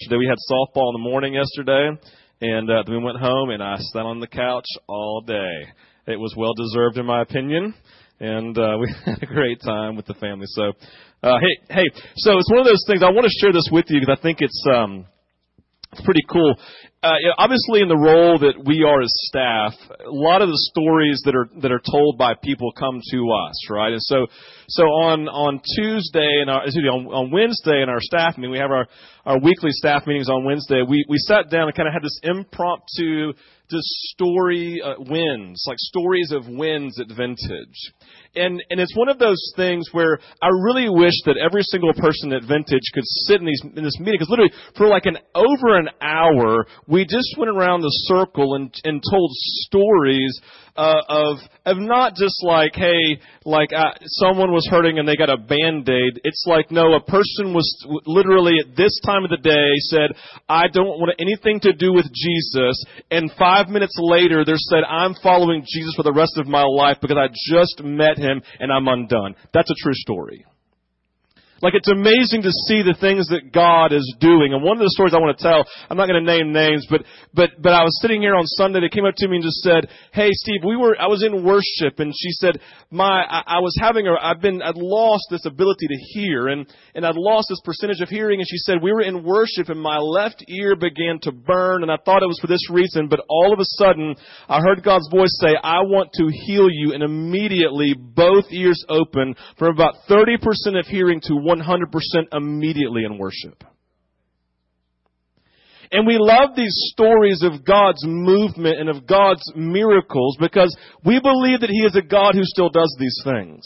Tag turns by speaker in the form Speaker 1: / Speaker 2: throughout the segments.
Speaker 1: Today we had softball in the morning yesterday, and uh, then we went home and I sat on the couch all day. It was well deserved in my opinion, and uh, we had a great time with the family. So, uh, hey, hey, so it's one of those things. I want to share this with you because I think it's um, it's pretty cool. Uh, obviously, in the role that we are as staff, a lot of the stories that are that are told by people come to us, right? And so, so on on Tuesday and our, excuse me, on, on Wednesday in our staff meeting, we have our our weekly staff meetings on Wednesday. We we sat down and kind of had this impromptu just story uh, wins, like stories of wins at Vintage. And, and it's one of those things where I really wish that every single person at Vintage could sit in these, in this meeting, because literally for like an, over an hour, we just went around the circle and, and told stories uh, of of not just like hey like uh, someone was hurting and they got a band-aid. It's like no a person was literally at this time of the day said i don't want anything to do with jesus and 5 minutes later they said i'm following jesus for the rest of my life because i just met him and i'm undone. That's a true story like it's amazing to see the things that God is doing. And one of the stories I want to tell, I'm not going to name names, but but but I was sitting here on Sunday. They came up to me and just said, "Hey, Steve, we were I was in worship, and she said, my I, I was having a I've been I'd lost this ability to hear, and and I'd lost this percentage of hearing. And she said we were in worship, and my left ear began to burn, and I thought it was for this reason, but all of a sudden I heard God's voice say, "I want to heal you," and immediately both ears open from about 30% of hearing to 100% immediately in worship. And we love these stories of God's movement and of God's miracles because we believe that He is a God who still does these things.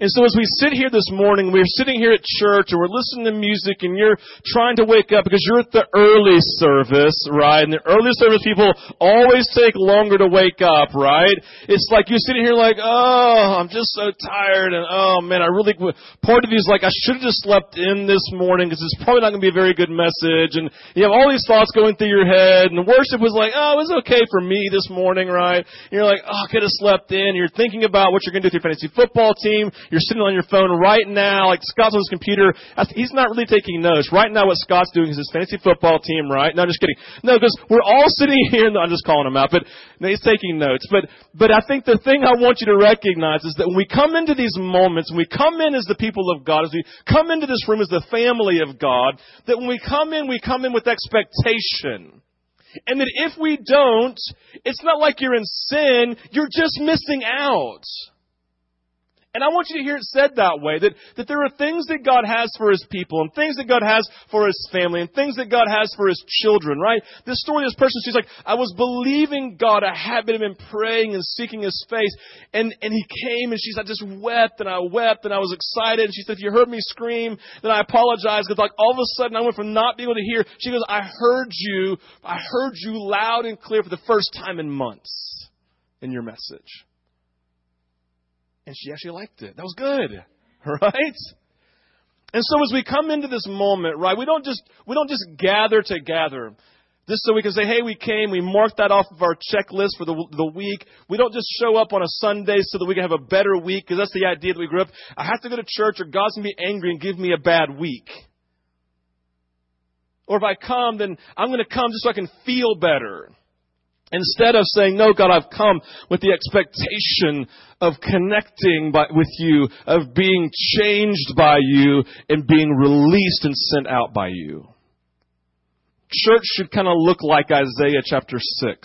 Speaker 1: And so as we sit here this morning, we're sitting here at church and we're listening to music and you're trying to wake up because you're at the early service, right? And the early service people always take longer to wake up, right? It's like you're sitting here like, oh, I'm just so tired and oh man, I really, part of you is like, I should have just slept in this morning because it's probably not going to be a very good message. And you have all these thoughts going through your head and the worship was like, oh, it was okay for me this morning, right? And you're like, oh, I could have slept in. You're thinking about what you're going to do with your fantasy football team. You're sitting on your phone right now, like Scott's on his computer. He's not really taking notes. Right now what Scott's doing is his fantasy football team, right? No, I'm just kidding. No, because we're all sitting here, and I'm just calling him out, but no, he's taking notes. But, but I think the thing I want you to recognize is that when we come into these moments, when we come in as the people of God, as we come into this room as the family of God, that when we come in, we come in with expectation. And that if we don't, it's not like you're in sin, you're just missing out. And I want you to hear it said that way, that, that there are things that God has for His people, and things that God has for His family, and things that God has for His children, right? This story, this person, she's like, I was believing God, I had been praying and seeking His face, and, and He came, and she's, I just wept, and I wept, and I was excited, and she said, if you heard me scream, then I apologize, because like all of a sudden I went from not being able to hear, she goes, I heard you, I heard you loud and clear for the first time in months in your message and she actually liked it. That was good. Right? And so as we come into this moment, right, we don't just we don't just gather to gather. Just so we can say, hey, we came, we marked that off of our checklist for the, the week. We don't just show up on a Sunday so that we can have a better week, because that's the idea that we grew up. I have to go to church or God's going to be angry and give me a bad week. Or if I come, then I'm going to come just so I can feel better. Instead of saying, no, God, I've come with the expectation of connecting by, with you, of being changed by you, and being released and sent out by you. Church should kind of look like Isaiah chapter 6.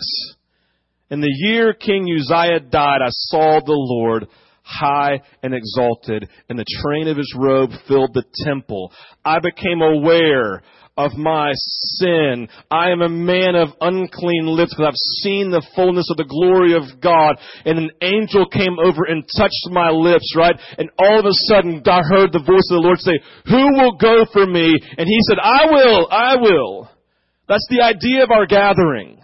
Speaker 1: In the year King Uzziah died, I saw the Lord high and exalted, and the train of his robe filled the temple. I became aware of my sin. I am a man of unclean lips because I've seen the fullness of the glory of God. And an angel came over and touched my lips, right? And all of a sudden I heard the voice of the Lord say, who will go for me? And he said, I will, I will. That's the idea of our gathering.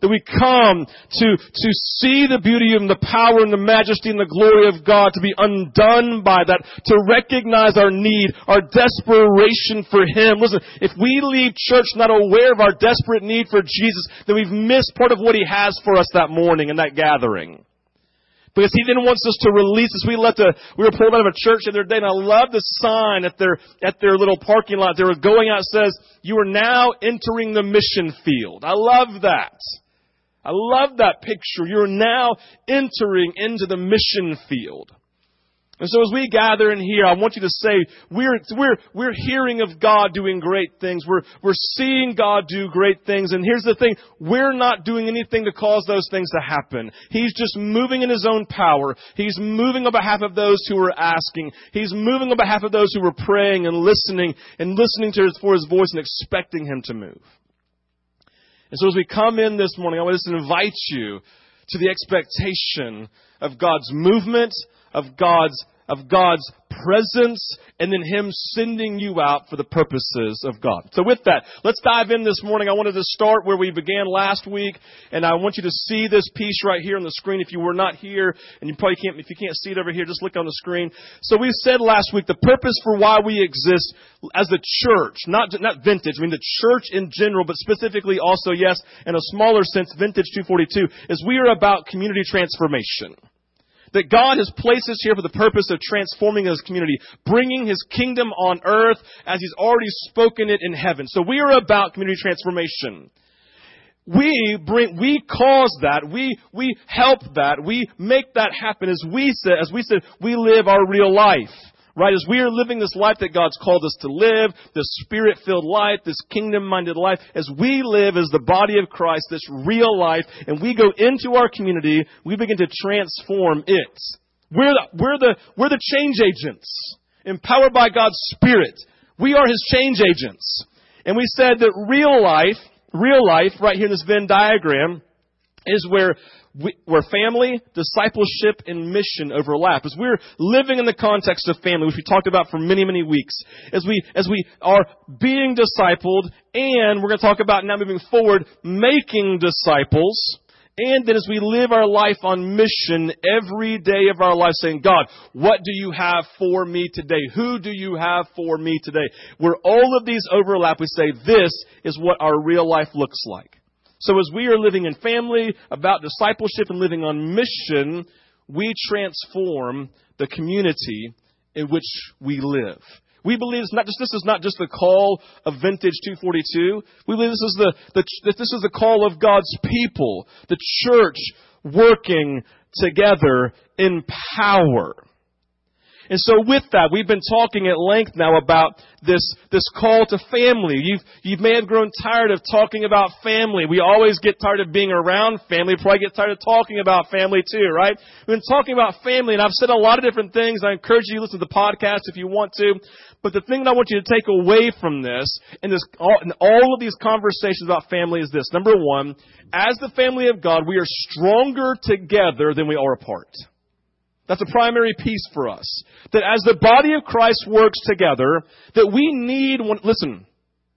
Speaker 1: That we come to, to see the beauty and the power and the majesty and the glory of God, to be undone by that, to recognize our need, our desperation for Him. Listen, if we leave church not aware of our desperate need for Jesus, then we've missed part of what He has for us that morning in that gathering. Because he then wants us to release us. We let the, we were pulled out of a church the other day and I love the sign at their, at their little parking lot. They were going out says, you are now entering the mission field. I love that. I love that picture. You're now entering into the mission field. And so as we gather in here, I want you to say, we're, we're, we're hearing of God doing great things. We're, we're seeing God do great things. And here's the thing, we're not doing anything to cause those things to happen. He's just moving in His own power. He's moving on behalf of those who are asking. He's moving on behalf of those who are praying and listening and listening to his, for His voice and expecting Him to move. And so as we come in this morning, I want to invite you to the expectation of God's movement, of God's of God's presence and then Him sending you out for the purposes of God. So with that, let's dive in this morning. I wanted to start where we began last week and I want you to see this piece right here on the screen. If you were not here and you probably can't, if you can't see it over here, just look on the screen. So we said last week the purpose for why we exist as the church, not, not vintage, I mean the church in general, but specifically also, yes, in a smaller sense, vintage 242, is we are about community transformation. That God has placed us here for the purpose of transforming this community, bringing His kingdom on earth as He's already spoken it in heaven. So we are about community transformation. We bring, we cause that, we, we help that, we make that happen as we said, as we said, we live our real life. Right? As we are living this life that God's called us to live, this spirit filled life, this kingdom minded life, as we live as the body of Christ, this real life, and we go into our community, we begin to transform it. We're the, we're the, we're the change agents, empowered by God's Spirit. We are His change agents. And we said that real life, real life, right here in this Venn diagram, is where we, where family, discipleship, and mission overlap. As we're living in the context of family, which we talked about for many, many weeks, as we, as we are being discipled, and we're going to talk about now moving forward, making disciples, and then as we live our life on mission every day of our life saying, God, what do you have for me today? Who do you have for me today? Where all of these overlap, we say, this is what our real life looks like. So as we are living in family, about discipleship and living on mission, we transform the community in which we live. We believe it's not just, this is not just the call of Vintage 242. We believe this is the, the, this is the call of God's people, the church working together in power. And so with that, we've been talking at length now about this, this call to family. You've, you may have grown tired of talking about family. We always get tired of being around family. Probably get tired of talking about family too, right? We've been talking about family and I've said a lot of different things. I encourage you to listen to the podcast if you want to. But the thing that I want you to take away from this and this, all, in all of these conversations about family is this. Number one, as the family of God, we are stronger together than we are apart. That's a primary piece for us. That as the body of Christ works together, that we need one, listen,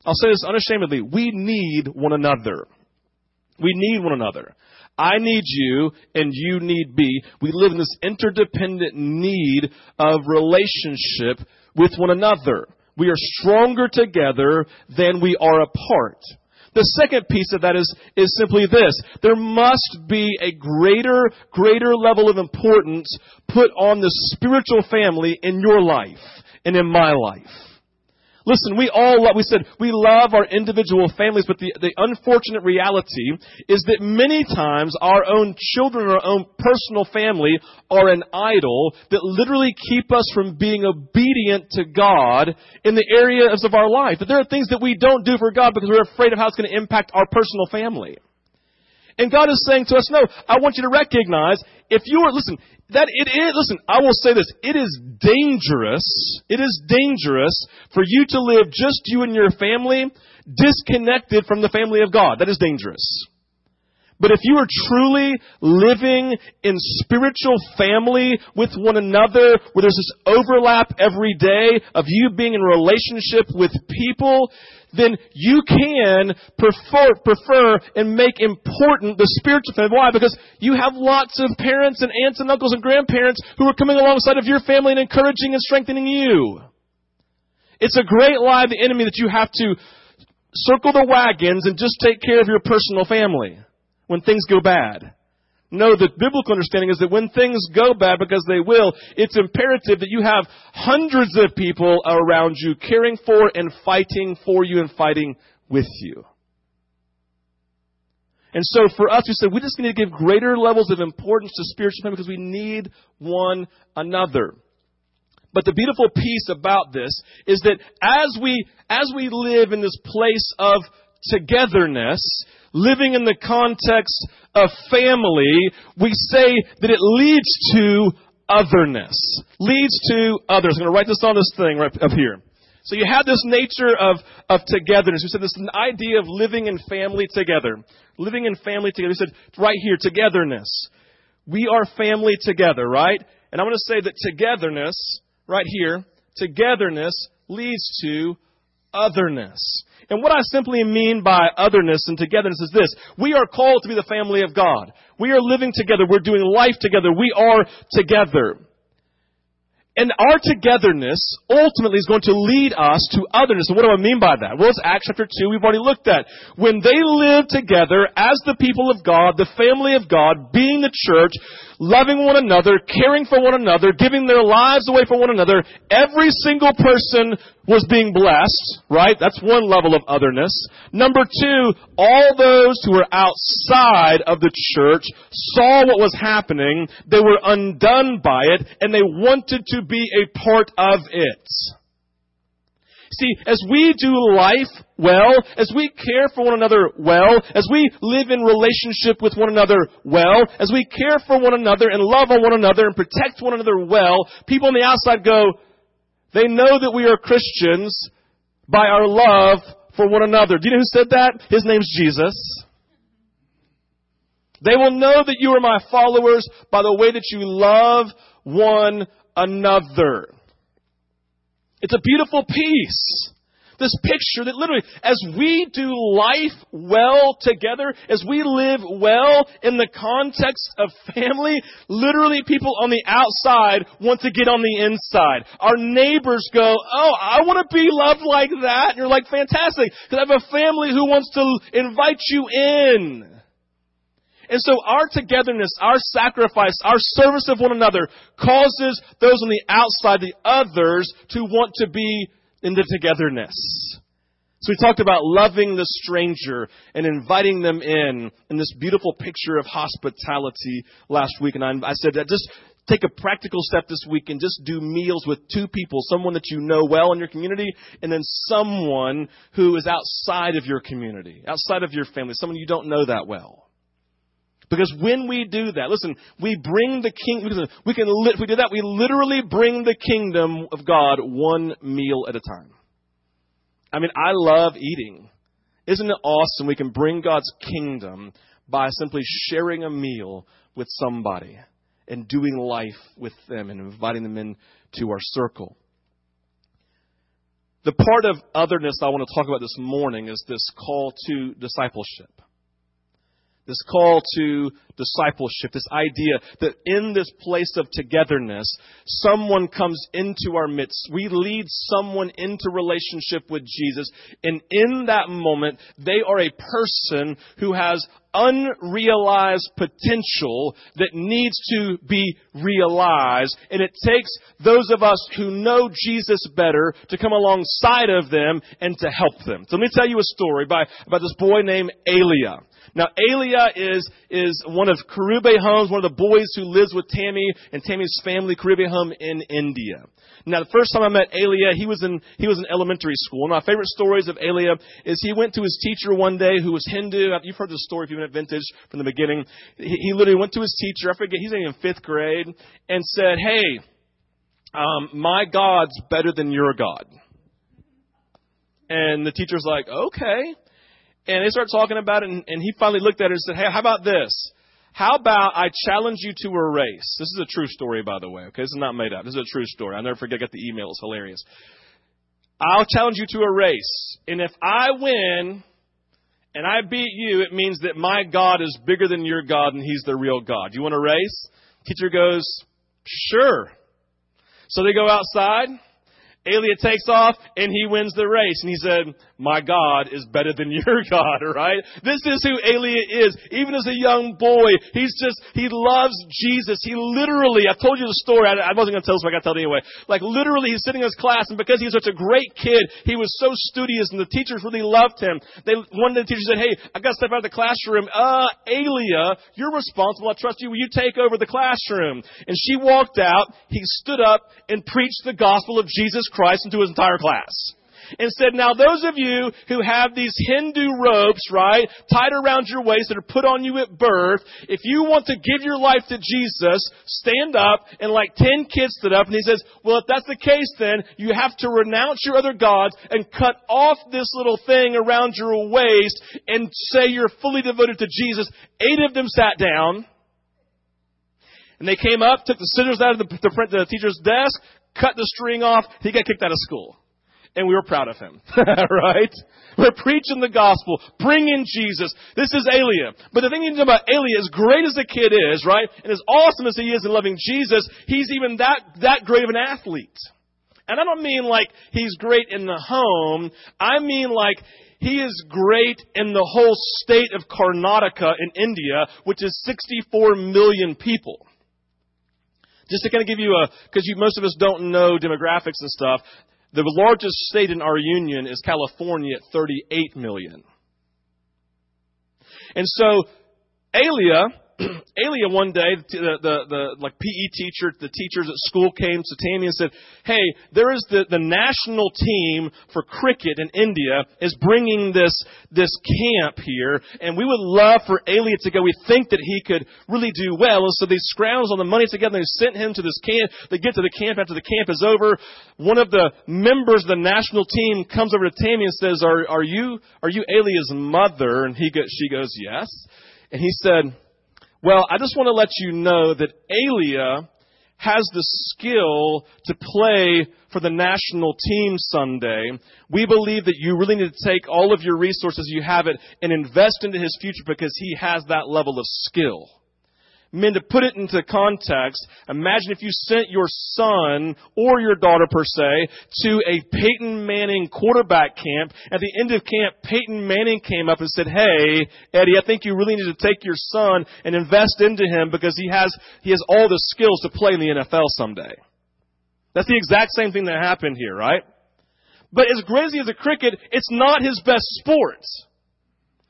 Speaker 1: I'll say this unashamedly, we need one another. We need one another. I need you and you need me. We live in this interdependent need of relationship with one another. We are stronger together than we are apart. The second piece of that is, is simply this. There must be a greater, greater level of importance put on the spiritual family in your life and in my life. Listen, we all love, we said we love our individual families, but the, the unfortunate reality is that many times our own children, our own personal family are an idol that literally keep us from being obedient to God in the areas of our life. That there are things that we don't do for God because we're afraid of how it's going to impact our personal family. And God is saying to us, no, I want you to recognize if you are, listen, that it is, listen, I will say this, it is dangerous, it is dangerous for you to live just you and your family disconnected from the family of God. That is dangerous. But if you are truly living in spiritual family with one another, where there's this overlap every day of you being in relationship with people, then you can prefer, prefer and make important the spiritual family. Why? Because you have lots of parents and aunts and uncles and grandparents who are coming alongside of your family and encouraging and strengthening you. It's a great lie of the enemy that you have to circle the wagons and just take care of your personal family when things go bad. No, the biblical understanding is that when things go bad, because they will, it's imperative that you have hundreds of people around you caring for and fighting for you and fighting with you. And so for us, we said we just need to give greater levels of importance to spiritual family because we need one another. But the beautiful piece about this is that as we, as we live in this place of togetherness, living in the context of family, we say that it leads to otherness. Leads to others. I'm going to write this on this thing right up here. So you have this nature of, of togetherness. We said this idea of living in family together. Living in family together. We said right here, togetherness. We are family together, right? And I'm going to say that togetherness, right here, togetherness leads to otherness. And what I simply mean by otherness and togetherness is this. We are called to be the family of God. We are living together. We're doing life together. We are together. And our togetherness ultimately is going to lead us to otherness. And what do I mean by that? Well, it's Acts chapter 2 we've already looked at. When they live together as the people of God, the family of God, being the church, loving one another, caring for one another, giving their lives away for one another, every single person was being blessed, right? That's one level of otherness. Number two, all those who were outside of the church saw what was happening, they were undone by it, and they wanted to be a part of it. See, as we do life well, as we care for one another well, as we live in relationship with one another well, as we care for one another and love on one another and protect one another well, people on the outside go, they know that we are Christians by our love for one another. Do you know who said that? His name's Jesus. They will know that you are my followers by the way that you love one another. It's a beautiful piece. This picture that literally, as we do life well together, as we live well in the context of family, literally people on the outside want to get on the inside. Our neighbors go, oh, I want to be loved like that. And you're like, fantastic, because I have a family who wants to invite you in. And so our togetherness, our sacrifice, our service of one another causes those on the outside, the others, to want to be in the togetherness. So we talked about loving the stranger and inviting them in in this beautiful picture of hospitality last week. And I, I said that just take a practical step this week and just do meals with two people, someone that you know well in your community and then someone who is outside of your community, outside of your family, someone you don't know that well. Because when we do that, listen, we bring the king, we can, if we do that, we literally bring the kingdom of God one meal at a time. I mean, I love eating. Isn't it awesome we can bring God's kingdom by simply sharing a meal with somebody and doing life with them and inviting them into our circle? The part of otherness I want to talk about this morning is this call to discipleship this call to discipleship, this idea that in this place of togetherness, someone comes into our midst. We lead someone into relationship with Jesus, and in that moment, they are a person who has unrealized potential that needs to be realized. And it takes those of us who know Jesus better to come alongside of them and to help them. So let me tell you a story by, about this boy named Elia. Now, Elia is, is one of Karube Homes, one of the boys who lives with Tammy and Tammy's family, Karube Home in India. Now, the first time I met Elia, he was in, he was in elementary school. One of my favorite stories of Elia is he went to his teacher one day who was Hindu. You've heard the story if you've been at Vintage from the beginning. He, he literally went to his teacher, I forget, he's in fifth grade, and said, hey, um, my God's better than your God. And the teacher's like, okay. And they start talking about it, and, and he finally looked at her and said, Hey, how about this? How about I challenge you to a race? This is a true story, by the way, okay? This is not made up. This is a true story. I'll never forget, I got the email. It's hilarious. I'll challenge you to a race. And if I win and I beat you, it means that my God is bigger than your God and he's the real God. You want a race? Teacher goes, sure. So they go outside. Elia takes off and he wins the race. And he said, my God is better than your God, right? This is who Elia is. Even as a young boy, he's just, he loves Jesus. He literally, I told you the story, I, I wasn't going to tell this, but I got to tell it anyway. Like literally, he's sitting in his class, and because he's such a great kid, he was so studious, and the teachers really loved him. They, one of the teachers said, hey, I got to step out of the classroom. Uh, Elia, you're responsible. I trust you. Will you take over the classroom? And she walked out. He stood up and preached the gospel of Jesus Christ into his entire class and said, now those of you who have these Hindu ropes, right, tied around your waist that are put on you at birth, if you want to give your life to Jesus, stand up, and like ten kids stood up, and he says, well, if that's the case then, you have to renounce your other gods and cut off this little thing around your waist and say you're fully devoted to Jesus. Eight of them sat down. And they came up, took the scissors out of the, the, the teacher's desk, cut the string off. He got kicked out of school and we were proud of him. right? We're preaching the gospel, bringing Jesus. This is Elia. But the thing you need to know about Elia, as great as the kid is, right, and as awesome as he is in loving Jesus, he's even that, that great of an athlete. And I don't mean like he's great in the home. I mean like he is great in the whole state of Karnataka in India, which is 64 million people. Just to kind of give you a, because most of us don't know demographics and stuff, the largest state in our union is California at 38 million. And so, Elia Elia one day, the, the, the like PE teacher, the teachers at school came to Tammy and said, "Hey, there is the, the national team for cricket in India is bringing this this camp here, and we would love for Elia to go. We think that he could really do well." And so they scrounged on the money together and they sent him to this camp. They get to the camp after the camp is over. One of the members of the national team comes over to Tammy and says, "Are are you are you Elia's mother?" And he goes, she goes, "Yes." And he said, well, I just want to let you know that Elia has the skill to play for the national team Sunday. We believe that you really need to take all of your resources you have it and invest into his future because he has that level of skill. Men, to put it into context, imagine if you sent your son or your daughter per se to a Peyton Manning quarterback camp. At the end of camp, Peyton Manning came up and said, Hey, Eddie, I think you really need to take your son and invest into him because he has, he has all the skills to play in the NFL someday. That's the exact same thing that happened here, right? But as great as at cricket, it's not his best sport.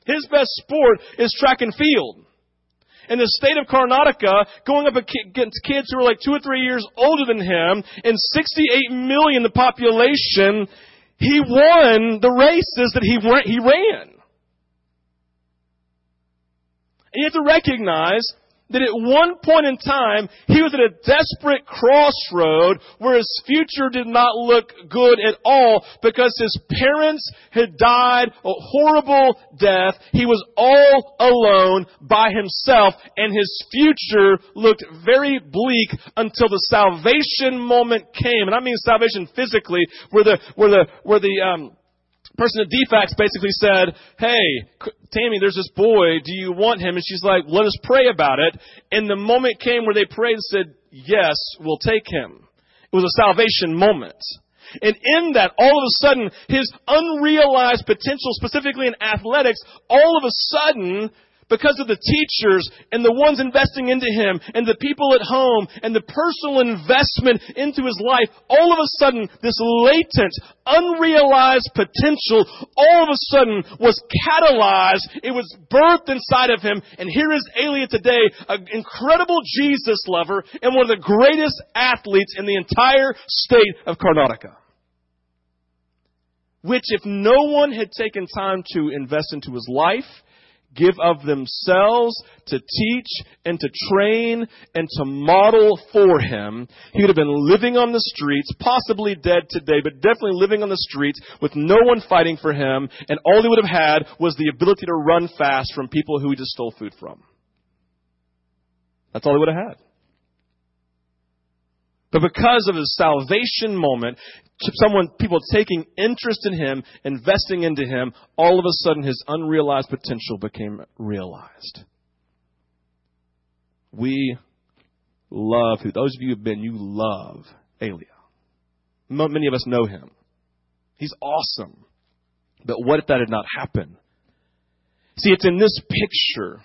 Speaker 1: His best sport is track and field in the state of Karnataka going up against kids who are like two or three years older than him and 68 million the population, he won the races that he, he ran. And you have to recognize that at one point in time, he was at a desperate crossroad where his future did not look good at all because his parents had died a horrible death. He was all alone by himself and his future looked very bleak until the salvation moment came. And I mean salvation physically, where the, where the, where the, um, person at DFACS basically said, Hey, Tammy, there's this boy. Do you want him? And she's like, Let us pray about it. And the moment came where they prayed and said, Yes, we'll take him. It was a salvation moment. And in that, all of a sudden, his unrealized potential, specifically in athletics, all of a sudden because of the teachers and the ones investing into him and the people at home and the personal investment into his life, all of a sudden, this latent, unrealized potential all of a sudden was catalyzed. It was birthed inside of him. And here is Elia today, an incredible Jesus lover and one of the greatest athletes in the entire state of Karnataka which if no one had taken time to invest into his life give of themselves to teach and to train and to model for him. He would have been living on the streets, possibly dead today, but definitely living on the streets with no one fighting for him, and all he would have had was the ability to run fast from people who he just stole food from. That's all he would have had. But because of his salvation moment, someone, people taking interest in him, investing into him, all of a sudden his unrealized potential became realized. We love who, those of you who have been, you love Elia. Many of us know him. He's awesome. But what if that had not happened? See, it's in this picture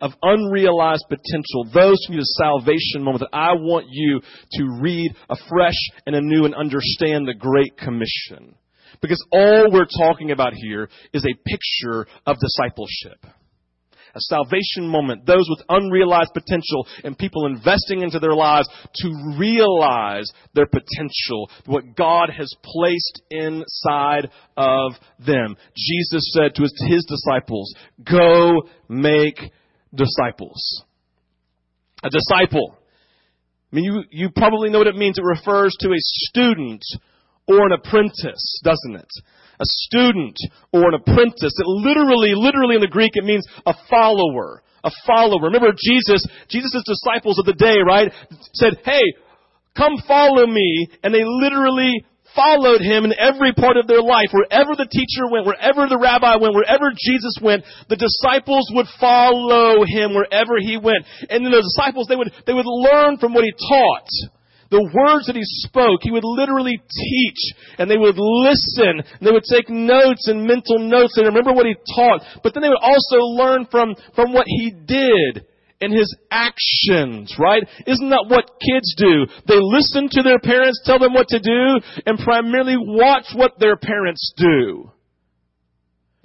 Speaker 1: of unrealized potential, those who need a salvation moment that I want you to read afresh and anew and understand the Great Commission. Because all we're talking about here is a picture of discipleship. A salvation moment, those with unrealized potential and people investing into their lives to realize their potential, what God has placed inside of them. Jesus said to his, his disciples, go make disciples. A disciple. I mean, you, you probably know what it means. It refers to a student or an apprentice, doesn't it? A student or an apprentice. It literally, literally in the Greek, it means a follower. A follower. Remember Jesus, Jesus' disciples of the day, right? Said, hey, come follow me. And they literally followed him in every part of their life. Wherever the teacher went, wherever the rabbi went, wherever Jesus went, the disciples would follow him wherever he went. And then the disciples, they would, they would learn from what he taught. The words that he spoke, he would literally teach, and they would listen, and they would take notes and mental notes, and remember what he taught, but then they would also learn from, from what he did and his actions, right? Isn't that what kids do? They listen to their parents tell them what to do and primarily watch what their parents do.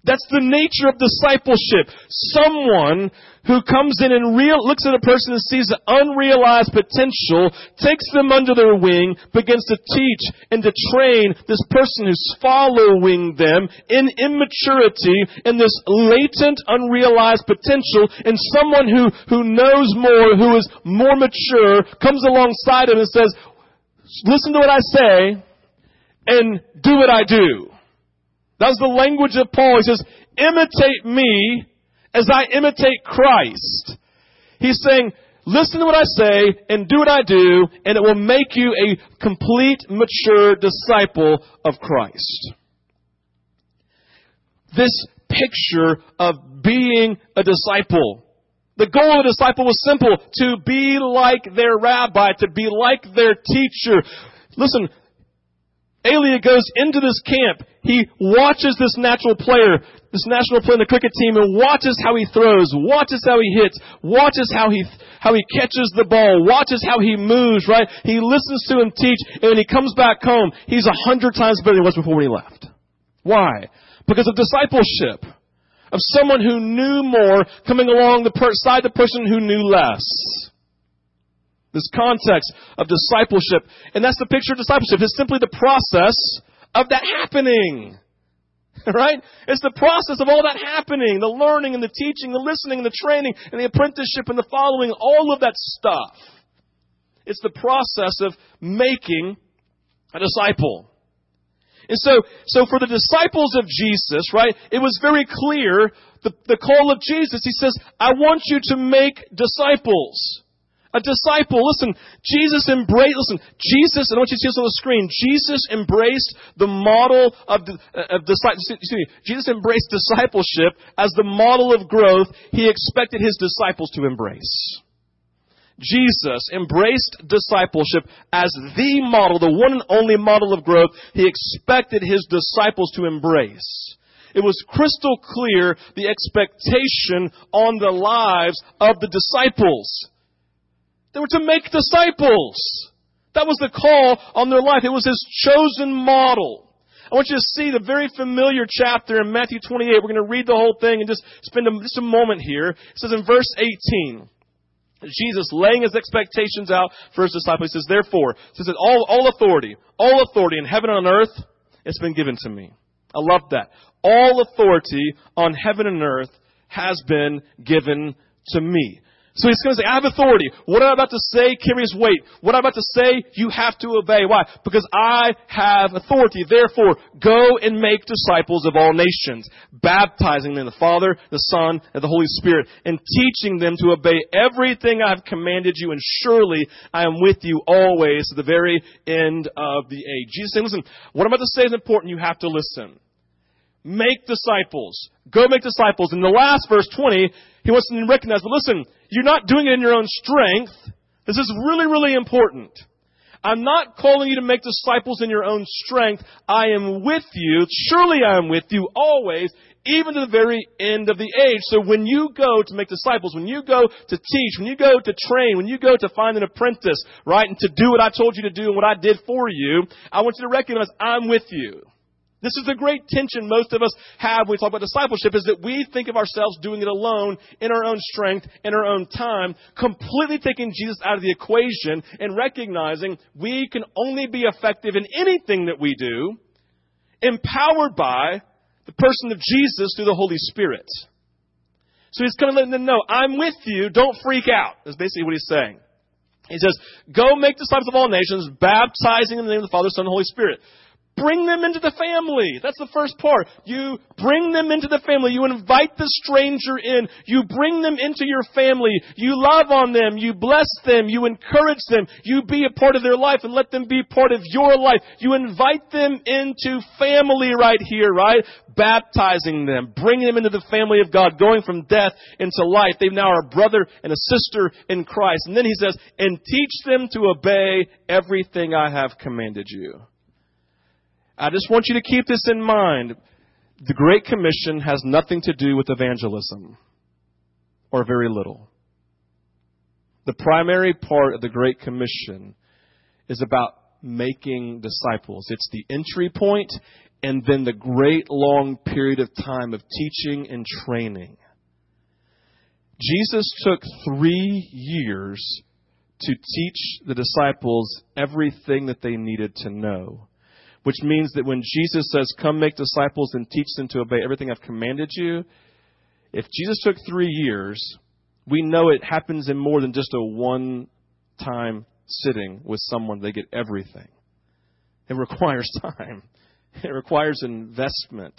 Speaker 1: That's the nature of discipleship. Someone who comes in and real, looks at a person and sees the unrealized potential, takes them under their wing, begins to teach and to train this person who's following them in immaturity and this latent unrealized potential and someone who, who knows more, who is more mature, comes alongside him and says, listen to what I say and do what I do. That's the language of Paul. He says, imitate me as I imitate Christ. He's saying, listen to what I say and do what I do, and it will make you a complete, mature disciple of Christ. This picture of being a disciple. The goal of a disciple was simple, to be like their rabbi, to be like their teacher. Listen, Elia goes into this camp. He watches this natural player, this national player in the cricket team, and watches how he throws, watches how he hits, watches how he, how he catches the ball, watches how he moves, right? He listens to him teach, and when he comes back home, he's a hundred times better than he was before when he left. Why? Because of discipleship. Of someone who knew more coming along the per- side the person who knew less. This context of discipleship. And that's the picture of discipleship. It's simply the process of that happening. Right? It's the process of all that happening. The learning and the teaching, the listening and the training and the apprenticeship and the following, all of that stuff. It's the process of making a disciple. And so, so for the disciples of Jesus, right, it was very clear the, the call of Jesus. He says, I want you to make disciples a disciple. Listen, Jesus embraced, listen, Jesus, I want you to see this on the screen, Jesus embraced the model of, of discipleship, excuse me, Jesus embraced discipleship as the model of growth he expected his disciples to embrace. Jesus embraced discipleship as the model, the one and only model of growth he expected his disciples to embrace. It was crystal clear the expectation on the lives of the disciples. They were to make disciples. That was the call on their life. It was his chosen model. I want you to see the very familiar chapter in Matthew 28. We're going to read the whole thing and just spend a, just a moment here. It says in verse 18, Jesus laying his expectations out for his disciples. He says, therefore, he says, all, all authority, all authority in heaven and on earth, it's been given to me. I love that. All authority on heaven and earth has been given to me. So he's going to say, I have authority. What am I'm about to say carries weight. What am I'm about to say, you have to obey. Why? Because I have authority. Therefore, go and make disciples of all nations, baptizing them in the Father, the Son, and the Holy Spirit, and teaching them to obey everything I have commanded you, and surely I am with you always to the very end of the age. Jesus said, listen, what I'm about to say is important. You have to listen. Make disciples. Go make disciples. In the last verse 20, he wants them to recognize, but listen, you're not doing it in your own strength. This is really, really important. I'm not calling you to make disciples in your own strength. I am with you. Surely I am with you always, even to the very end of the age. So when you go to make disciples, when you go to teach, when you go to train, when you go to find an apprentice, right, and to do what I told you to do and what I did for you, I want you to recognize I'm with you. This is the great tension most of us have when we talk about discipleship is that we think of ourselves doing it alone in our own strength, in our own time, completely taking Jesus out of the equation and recognizing we can only be effective in anything that we do empowered by the person of Jesus through the Holy Spirit. So he's kind of letting them know, I'm with you, don't freak out. That's basically what he's saying. He says, go make disciples of all nations, baptizing in the name of the Father, Son, and Holy Spirit. Bring them into the family. That's the first part. You bring them into the family. You invite the stranger in. You bring them into your family. You love on them. You bless them. You encourage them. You be a part of their life and let them be part of your life. You invite them into family right here, right? Baptizing them, bringing them into the family of God, going from death into life. They now are a brother and a sister in Christ. And then he says, and teach them to obey everything I have commanded you. I just want you to keep this in mind. The Great Commission has nothing to do with evangelism, or very little. The primary part of the Great Commission is about making disciples. It's the entry point and then the great long period of time of teaching and training. Jesus took three years to teach the disciples everything that they needed to know which means that when Jesus says, Come make disciples and teach them to obey everything I've commanded you, if Jesus took three years, we know it happens in more than just a one time sitting with someone, they get everything. It requires time, it requires investment,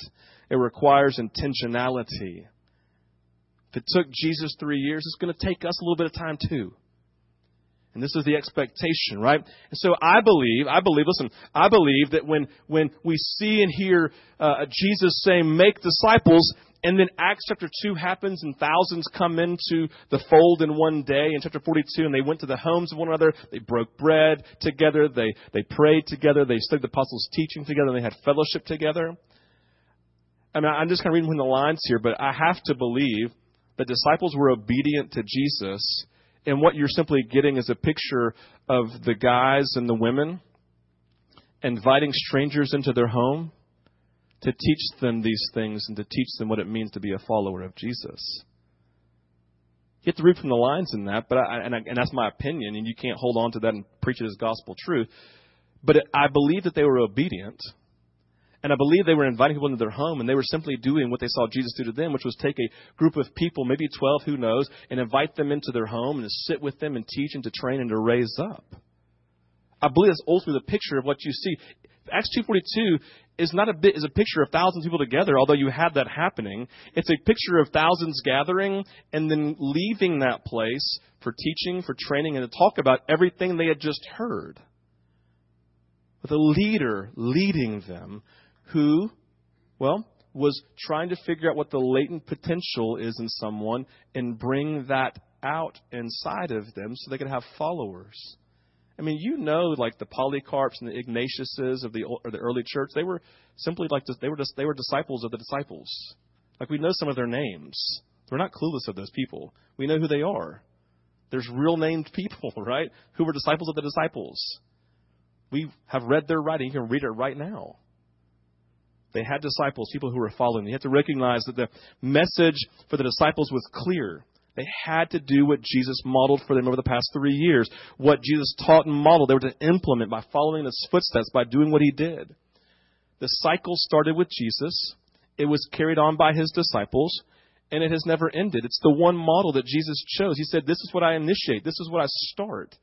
Speaker 1: it requires intentionality. If it took Jesus three years, it's going to take us a little bit of time too. And this is the expectation, right? And so I believe, I believe, listen, I believe that when, when we see and hear uh, Jesus saying, make disciples, and then Acts chapter 2 happens and thousands come into the fold in one day in chapter 42 and they went to the homes of one another. They broke bread together. They, they prayed together. They studied the apostles' teaching together. They had fellowship together. I mean, I'm just kind of reading between the lines here, but I have to believe that disciples were obedient to Jesus and what you're simply getting is a picture of the guys and the women inviting strangers into their home to teach them these things and to teach them what it means to be a follower of Jesus. You have to read from the lines in that, but I, and, I, and that's my opinion, and you can't hold on to that and preach it as gospel truth. But it, I believe that they were obedient and I believe they were inviting people into their home, and they were simply doing what they saw Jesus do to them, which was take a group of people, maybe 12, who knows, and invite them into their home and to sit with them and teach and to train and to raise up. I believe that's ultimately the picture of what you see. Acts 2.42 is not a bit, is a picture of thousands of people together, although you had that happening. It's a picture of thousands gathering and then leaving that place for teaching, for training, and to talk about everything they had just heard. With a leader leading them who, well, was trying to figure out what the latent potential is in someone and bring that out inside of them so they could have followers. I mean, you know, like the Polycarps and the Ignatiuses of the or the early church, they were simply like they were just they were disciples of the disciples. Like we know some of their names. We're not clueless of those people. We know who they are. There's real named people, right? Who were disciples of the disciples. We have read their writing. You can read it right now. They had disciples, people who were following. You have to recognize that the message for the disciples was clear. They had to do what Jesus modeled for them over the past three years. What Jesus taught and modeled, they were to implement by following his footsteps, by doing what he did. The cycle started with Jesus. It was carried on by his disciples, and it has never ended. It's the one model that Jesus chose. He said, This is what I initiate. This is what I start.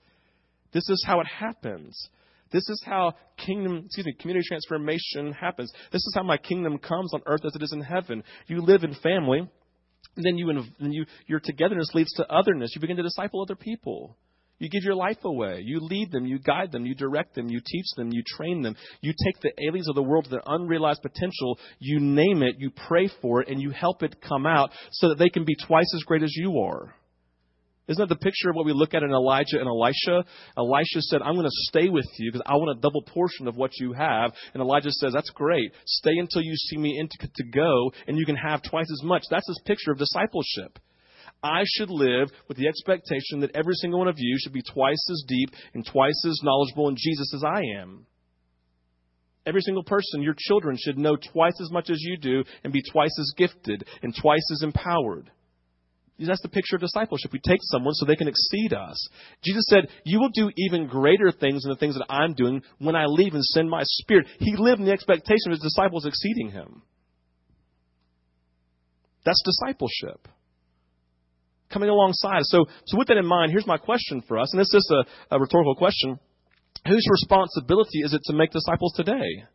Speaker 1: This is how it happens. This is how kingdom, excuse me, community transformation happens. This is how my kingdom comes on earth as it is in heaven. You live in family, and then you, and you, your togetherness leads to otherness. You begin to disciple other people. You give your life away. You lead them. You guide them. You direct them. You teach them. You train them. You take the aliens of the world to their unrealized potential. You name it. You pray for it, and you help it come out so that they can be twice as great as you are. Isn't that the picture of what we look at in Elijah and Elisha? Elisha said, I'm going to stay with you because I want a double portion of what you have. And Elijah says, That's great. Stay until you see me to, go, and you can have twice as much. That's his picture of discipleship. I should live with the expectation that every single one of you should be twice as deep and twice as knowledgeable in Jesus as I am. Every single person, your children, should know twice as much as you do and be twice as gifted and twice as empowered. That's the picture of discipleship. We take someone so they can exceed us. Jesus said, You will do even greater things than the things that I'm doing when I leave and send my spirit. He lived in the expectation of his disciples exceeding him. That's discipleship. Coming alongside. So, so with that in mind, here's my question for us, and this is a, a rhetorical question. Whose responsibility is it to make disciples today?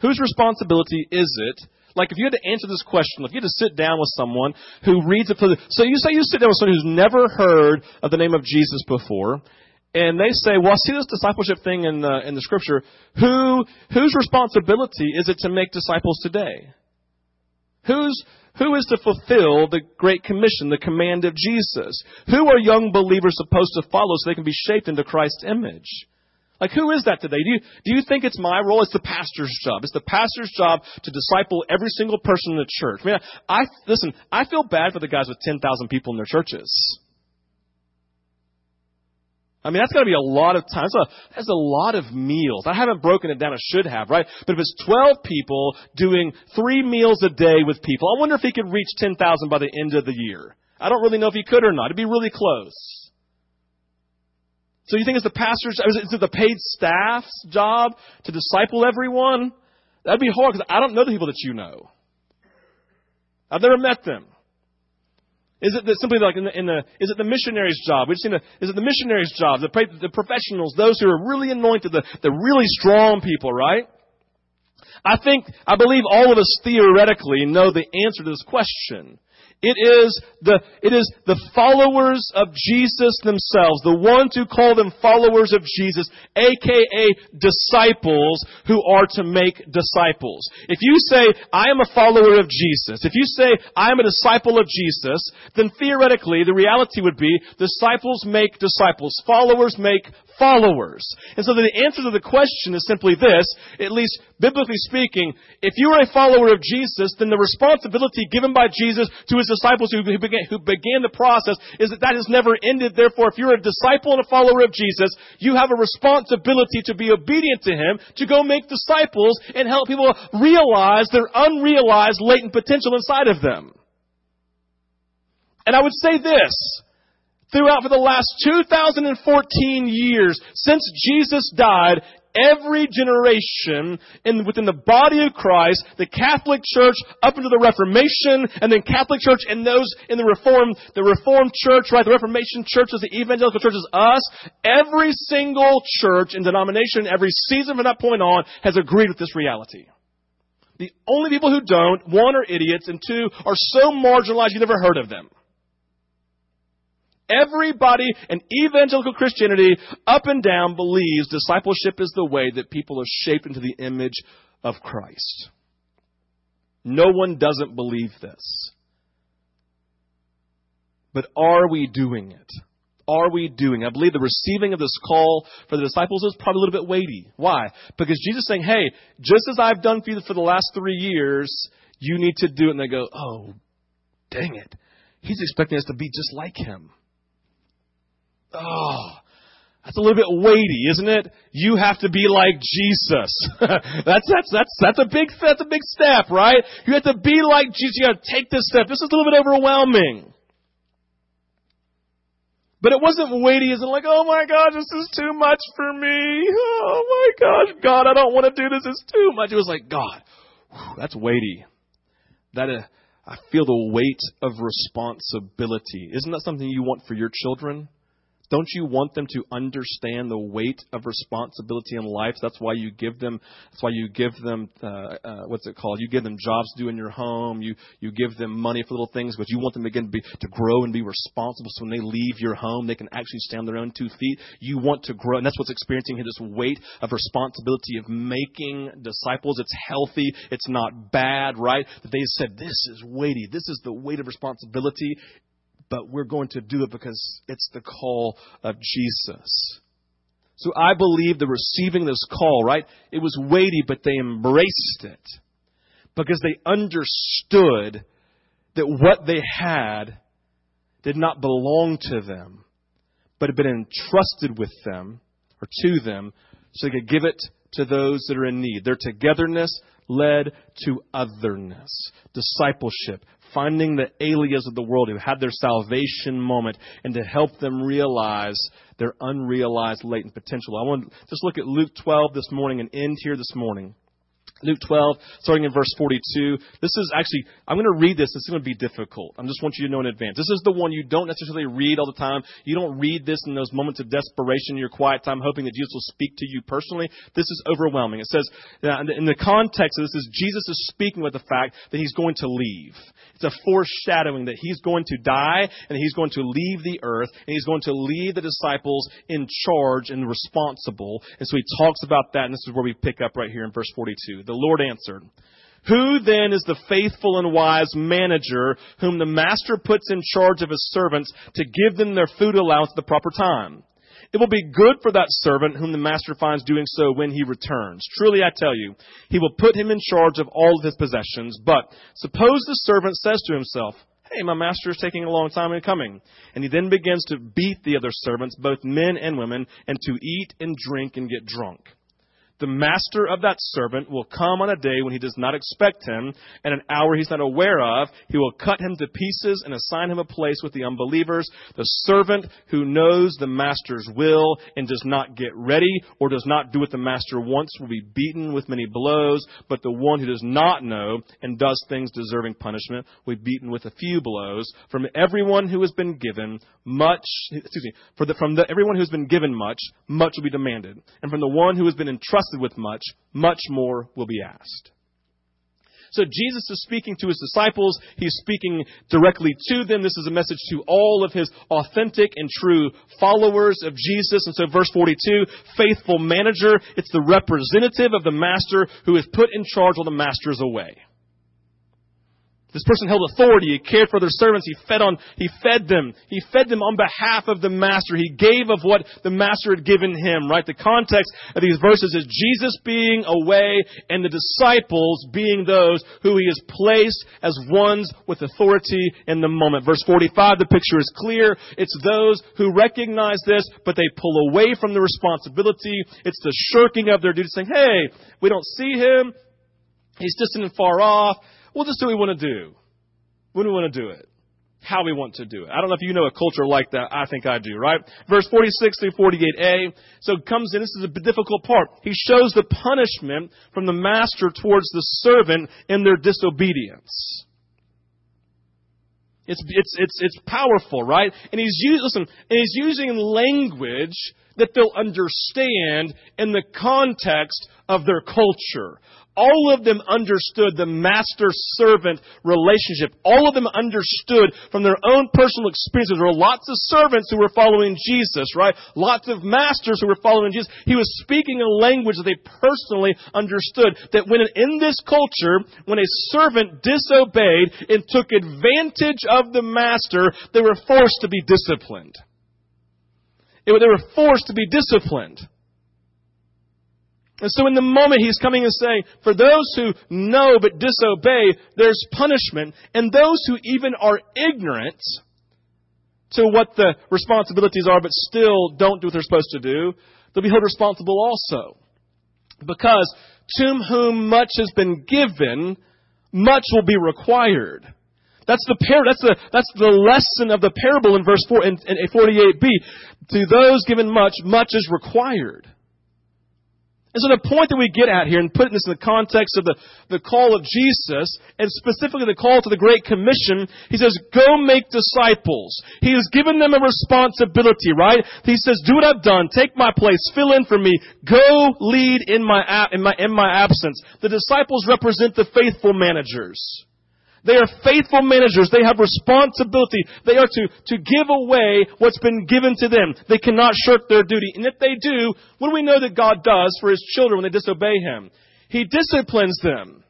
Speaker 1: Whose responsibility is it? Like if you had to answer this question, if you had to sit down with someone who reads it for the, so you say you sit down with someone who's never heard of the name of Jesus before, and they say, well, I see this discipleship thing in the, in the scripture. Who, whose responsibility is it to make disciples today? Who's, who is to fulfill the Great Commission, the command of Jesus? Who are young believers supposed to follow so they can be shaped into Christ's image? Like, who is that today? Do you, do you think it's my role? It's the pastor's job. It's the pastor's job to disciple every single person in the church. I mean, I, listen, I feel bad for the guys with 10,000 people in their churches. I mean, that's got to be a lot of time. That's a, that's a lot of meals. I haven't broken it down. I should have, right? But if it's 12 people doing three meals a day with people, I wonder if he could reach 10,000 by the end of the year. I don't really know if he could or not. It'd be really close. So you think it's the pastor's, is it the paid staff's job to disciple everyone? That'd be hard because I don't know the people that you know. I've never met them. Is it simply like in the, in the, is it the missionary's job? We've seen the, is it the missionary's job? The, the professionals, those who are really anointed, the, the really strong people, right? I think, I believe all of us theoretically know the answer to this question. It is the, it is the followers of Jesus themselves, the ones who call them followers of Jesus, aka disciples who are to make disciples. If you say, I am a follower of Jesus, if you say, I am a disciple of Jesus, then theoretically the reality would be disciples make disciples, followers make followers. And so the answer to the question is simply this, at least biblically speaking, if you are a follower of Jesus, then the responsibility given by Jesus to his disciples who began, who began the process is that that has never ended. Therefore, if you're a disciple and a follower of Jesus, you have a responsibility to be obedient to him, to go make disciples and help people realize their unrealized latent potential inside of them. And I would say this, throughout for the last 2014 years since Jesus died, every generation in, within the body of Christ, the Catholic Church up into the Reformation, and then Catholic Church and those in the Reformed, the Reformed Church, right, the Reformation Church churches, the Evangelical Church churches, us, every single church and denomination, every season from that point on has agreed with this reality. The only people who don't, one, are idiots, and two, are so marginalized you never heard of them. Everybody in evangelical Christianity, up and down, believes discipleship is the way that people are shaped into the image of Christ. No one doesn't believe this. But are we doing it? Are we doing? I believe the receiving of this call for the disciples is probably a little bit weighty. Why? Because Jesus is saying, hey, just as I've done for you for the last three years, you need to do it. And they go, oh, dang it. He's expecting us to be just like him. Oh, that's a little bit weighty, isn't it? You have to be like Jesus. that's that's that's that's a big that's a big step, right? You have to be like Jesus. You got to take this step. This is a little bit overwhelming. But it wasn't weighty in like, oh my gosh, this is too much for me. Oh my gosh, God, I don't want to do this. It's too much. It was like, God, whew, that's weighty. That uh, I feel the weight of responsibility. Isn't that something you want for your children? Don't you want them to understand the weight of responsibility in life? That's why you give them. That's why you give them. Uh, uh, what's it called? You give them jobs to do in your home. You you give them money for little things, but you want them again to be to grow and be responsible. So when they leave your home, they can actually stand on their own two feet. You want to grow, and that's what's experiencing here. This weight of responsibility of making disciples. It's healthy. It's not bad, right? That they said this is weighty. This is the weight of responsibility but we're going to do it because it's the call of Jesus. So I believe the receiving this call, right? It was weighty, but they embraced it because they understood that what they had did not belong to them, but had been entrusted with them or to them so they could give it to those that are in need. Their togetherness led to otherness, discipleship, finding the aliens of the world who had their salvation moment and to help them realize their unrealized latent potential. I want to just look at Luke 12 this morning and end here this morning. Luke 12, starting in verse 42. This is actually, I'm going to read this. This is going to be difficult. I just want you to know in advance. This is the one you don't necessarily read all the time. You don't read this in those moments of desperation in your quiet time, hoping that Jesus will speak to you personally. This is overwhelming. It says, uh, in the context of this is Jesus is speaking with the fact that he's going to leave. It's a foreshadowing that he's going to die and he's going to leave the earth and he's going to leave the disciples in charge and responsible. And so he talks about that and this is where we pick up right here in verse 42. The Lord answered, who then is the faithful and wise manager whom the master puts in charge of his servants to give them their food allowance at the proper time? It will be good for that servant whom the master finds doing so when he returns. Truly I tell you, he will put him in charge of all of his possessions. But suppose the servant says to himself, Hey, my master is taking a long time in coming. And he then begins to beat the other servants, both men and women, and to eat and drink and get drunk the master of that servant will come on a day when he does not expect him, and an hour he's not aware of. He will cut him to pieces and assign him a place with the unbelievers. The servant who knows the master's will and does not get ready or does not do what the master wants will be beaten with many blows, but the one who does not know and does things deserving punishment will be beaten with a few blows. From everyone who has been given much, excuse me, the, from the, everyone who has been given much, much will be demanded. And from the one who has been entrusted with much, much more will be asked. So Jesus is speaking to his disciples. He's speaking directly to them. This is a message to all of his authentic and true followers of Jesus. And so verse 42, faithful manager, it's the representative of the master who is put in charge while the master is away. This person held authority. He cared for their servants. He fed on, he fed them. He fed them on behalf of the master. He gave of what the master had given him, right? The context of these verses is Jesus being away and the disciples being those who he has placed as ones with authority in the moment. Verse 45, the picture is clear. It's those who recognize this, but they pull away from the responsibility. It's the shirking of their duty saying, hey, we don't see him. He's distant and far off. We'll just do what we want to do. When we want to do it. How we want to do it. I don't know if you know a culture like that. I think I do, right? Verse 46 through 48a. So comes in, this is a difficult part. He shows the punishment from the master towards the servant in their disobedience. It's, it's, it's, it's powerful, right? And he's using, listen, and he's using language that they'll understand in the context of their culture. All of them understood the master-servant relationship. All of them understood from their own personal experiences. There were lots of servants who were following Jesus, right? Lots of masters who were following Jesus. He was speaking a language that they personally understood. That when in this culture, when a servant disobeyed and took advantage of the master, they were forced to be disciplined. They were forced to be disciplined. And so in the moment he's coming and saying, for those who know but disobey, there's punishment. And those who even are ignorant to what the responsibilities are but still don't do what they're supposed to do, they'll be held responsible also. Because to whom much has been given, much will be required. That's the par- that's the that's the lesson of the parable in verse four in, in 48b. To those given much, much is required. And so the point that we get at here, and putting this in the context of the, the call of Jesus, and specifically the call to the Great Commission, he says, go make disciples. He has given them a responsibility, right? He says, do what I've done, take my place, fill in for me, go lead in my, in my, in my absence. The disciples represent the faithful managers. They are faithful managers. They have responsibility. They are to, to give away what's been given to them. They cannot shirk their duty. And if they do, what do we know that God does for His children when they disobey Him? He disciplines them.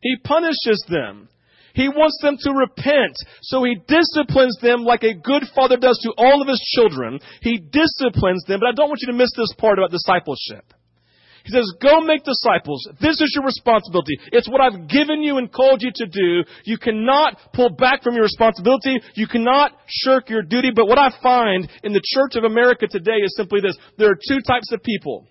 Speaker 1: He punishes them. He wants them to repent. So he disciplines them like a good father does to all of his children. He disciplines them, but I don't want you to miss this part about discipleship. He says, go make disciples. This is your responsibility. It's what I've given you and called you to do. You cannot pull back from your responsibility. You cannot shirk your duty. But what I find in the Church of America today is simply this. There are two types of people.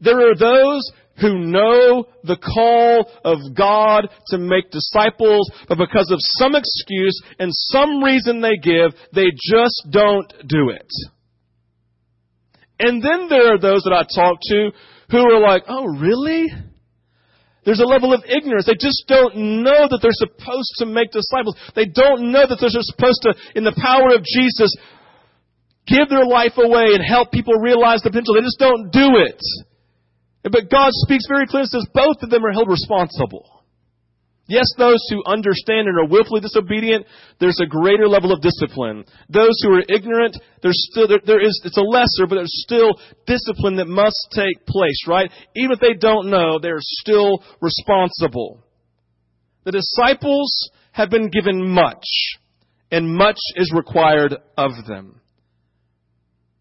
Speaker 1: There are those who know the call of God to make disciples, but because of some excuse and some reason they give, they just don't do it. And then there are those that I talk to who are like, oh, really? There's a level of ignorance. They just don't know that they're supposed to make disciples. They don't know that they're supposed to, in the power of Jesus, give their life away and help people realize the potential. They just don't do it. But God speaks very clearly and says both of them are held responsible. Yes, those who understand and are willfully disobedient, there's a greater level of discipline. Those who are ignorant, there's still, there, there is, it's a lesser, but there's still discipline that must take place, right? Even if they don't know, they're still responsible. The disciples have been given much, and much is required of them.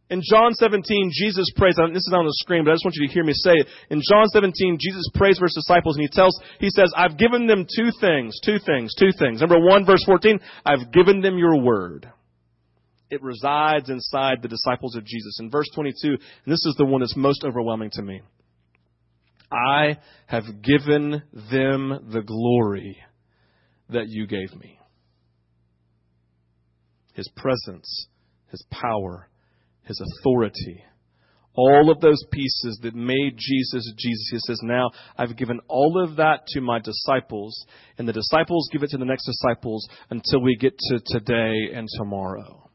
Speaker 1: In John 17, Jesus prays, this is on the screen, but I just want you to hear me say it. In John 17, Jesus prays for his disciples and he tells, he says, I've given them two things, two things, two things. Number one, verse 14, I've given them your word. It resides inside the disciples of Jesus. In verse 22, and this is the one that's most overwhelming to me. I have given them the glory that you gave me. His presence, His power, his authority. All of those pieces that made Jesus Jesus. He says, Now I've given all of that to my disciples, and the disciples give it to the next disciples until we get to today and tomorrow.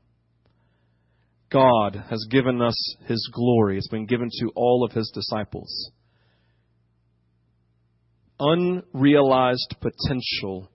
Speaker 1: God has given us His glory. It's been given to all of His disciples. Unrealized potential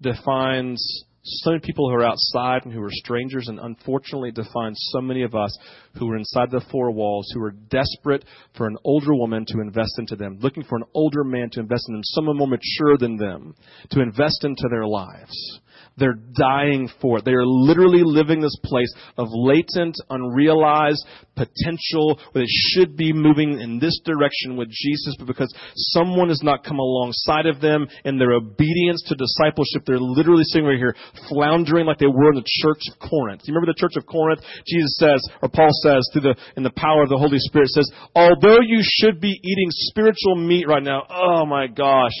Speaker 1: defines so many people who are outside and who are strangers, and unfortunately define so many of us who are inside the four walls, who are desperate for an older woman to invest into them, looking for an older man to invest in them, someone more mature than them, to invest into their lives. They're dying for it. They are literally living this place of latent, unrealized potential where they should be moving in this direction with Jesus, but because someone has not come alongside of them in their obedience to discipleship, they're literally sitting right here floundering like they were in the church of Corinth. You remember the church of Corinth? Jesus says, or Paul says, through the, in the power of the Holy Spirit says, although you should be eating spiritual meat right now, oh my gosh,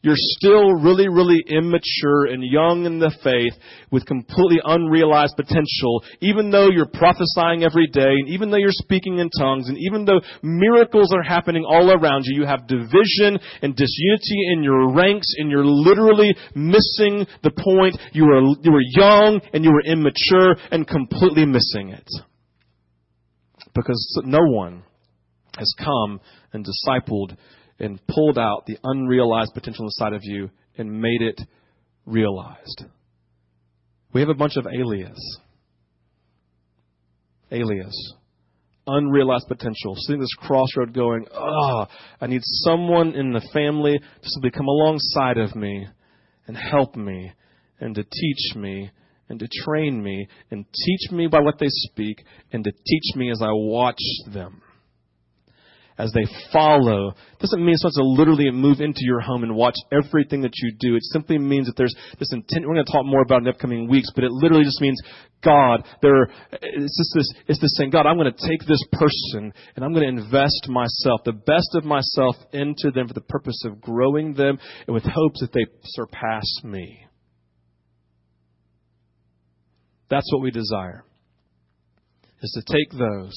Speaker 1: you're still really, really immature and young in the faith with completely unrealized potential, even though you're prophesying every day, and even though you're speaking in tongues, and even though miracles are happening all around you, you have division and disunity in your ranks, and you're literally missing the point. You were, you were young and you were immature and completely missing it. Because no one has come and discipled and pulled out the unrealized potential inside of you and made it realized. We have a bunch of alias. Alias. Unrealized potential. Sitting this crossroad going, oh, I need someone in the family to simply come alongside of me and help me and to teach me and to train me and teach me by what they speak and to teach me as I watch them as they follow doesn't mean supposed to literally move into your home and watch everything that you do. It simply means that there's this intent. We're going to talk more about in the upcoming weeks, but it literally just means God. There, it's just this. It's this saying, God, I'm going to take this person and I'm going to invest myself, the best of myself, into them for the purpose of growing them and with hopes that they surpass me. That's what we desire. Is to take those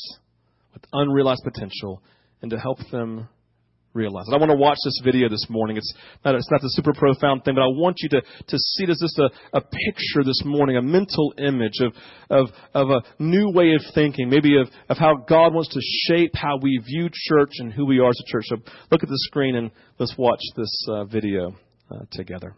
Speaker 1: with unrealized potential and to help them realize it. I want to watch this video this morning. It's not, it's not the super profound thing, but I want you to, to see it as just a, a picture this morning, a mental image of, of, of a new way of thinking, maybe of, of how God wants to shape how we view church and who we are as a church. So look at the screen and let's watch this uh, video uh, together.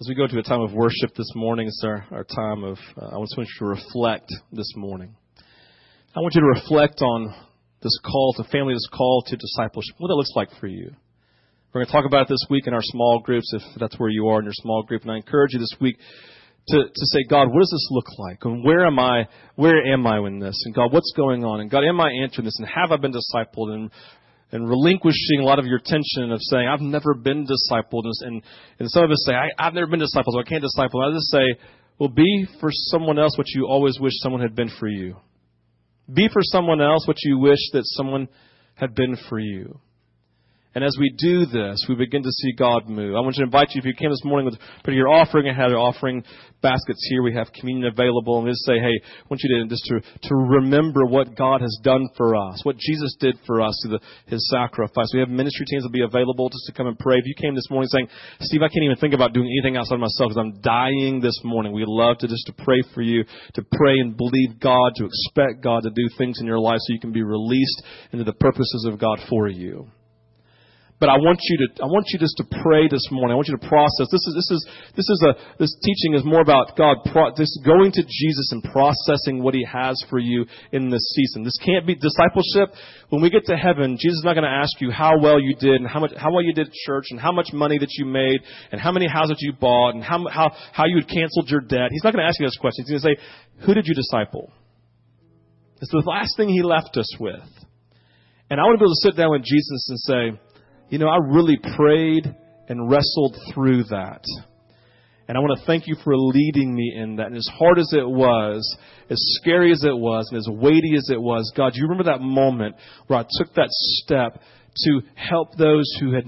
Speaker 1: As we go to a time of worship this morning, it's our, our time of, uh, I want you to reflect this morning. I want you to reflect on this call to family, this call to discipleship, what that looks like for you. We're going to talk about it this week in our small groups, if that's where you are in your small group. And I encourage you this week to, to say, God, what does this look like? And where am I, where am I in this? And God, what's going on? And God, am I answering this? And have I been discipled? And and relinquishing a lot of your tension of saying, I've never been discipled. And, and some of us say, I, have never been discipled, so I can't disciple. I just say, well, be for someone else what you always wish someone had been for you. Be for someone else what you wish that someone had been for you. And as we do this, we begin to see God move. I want to invite you, if you came this morning with your offering, I had offering baskets here. We have communion available. And just say, hey, I want you to just to, to remember what God has done for us, what Jesus did for us through the, his sacrifice. We have ministry teams that will be available just to come and pray. If you came this morning saying, Steve, I can't even think about doing anything outside of myself because I'm dying this morning, we'd love to just to pray for you, to pray and believe God, to expect God to do things in your life so you can be released into the purposes of God for you. But I want you to, I want you just to pray this morning. I want you to process. This is, this is, this is a, this teaching is more about God, pro, this going to Jesus and processing what He has for you in this season. This can't be discipleship. When we get to heaven, Jesus is not going to ask you how well you did and how much, how well you did at church and how much money that you made and how many houses you bought and how, how, how you had canceled your debt. He's not going to ask you those questions. He's going to say, who did you disciple? It's the last thing He left us with. And I want to be able to sit down with Jesus and say, you know, I really prayed and wrestled through that. And I want to thank you for leading me in that. And as hard as it was, as scary as it was, and as weighty as it was, God, do you remember that moment where I took that step to help those who had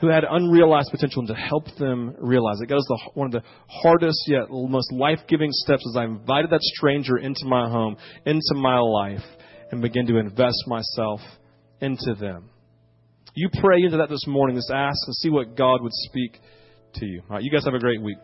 Speaker 1: who had unrealized potential and to help them realize it. God is the, one of the hardest yet most life-giving steps as I invited that stranger into my home, into my life, and began to invest myself into them. You pray into that this morning. Just ask and see what God would speak to you. All right, you guys have a great week.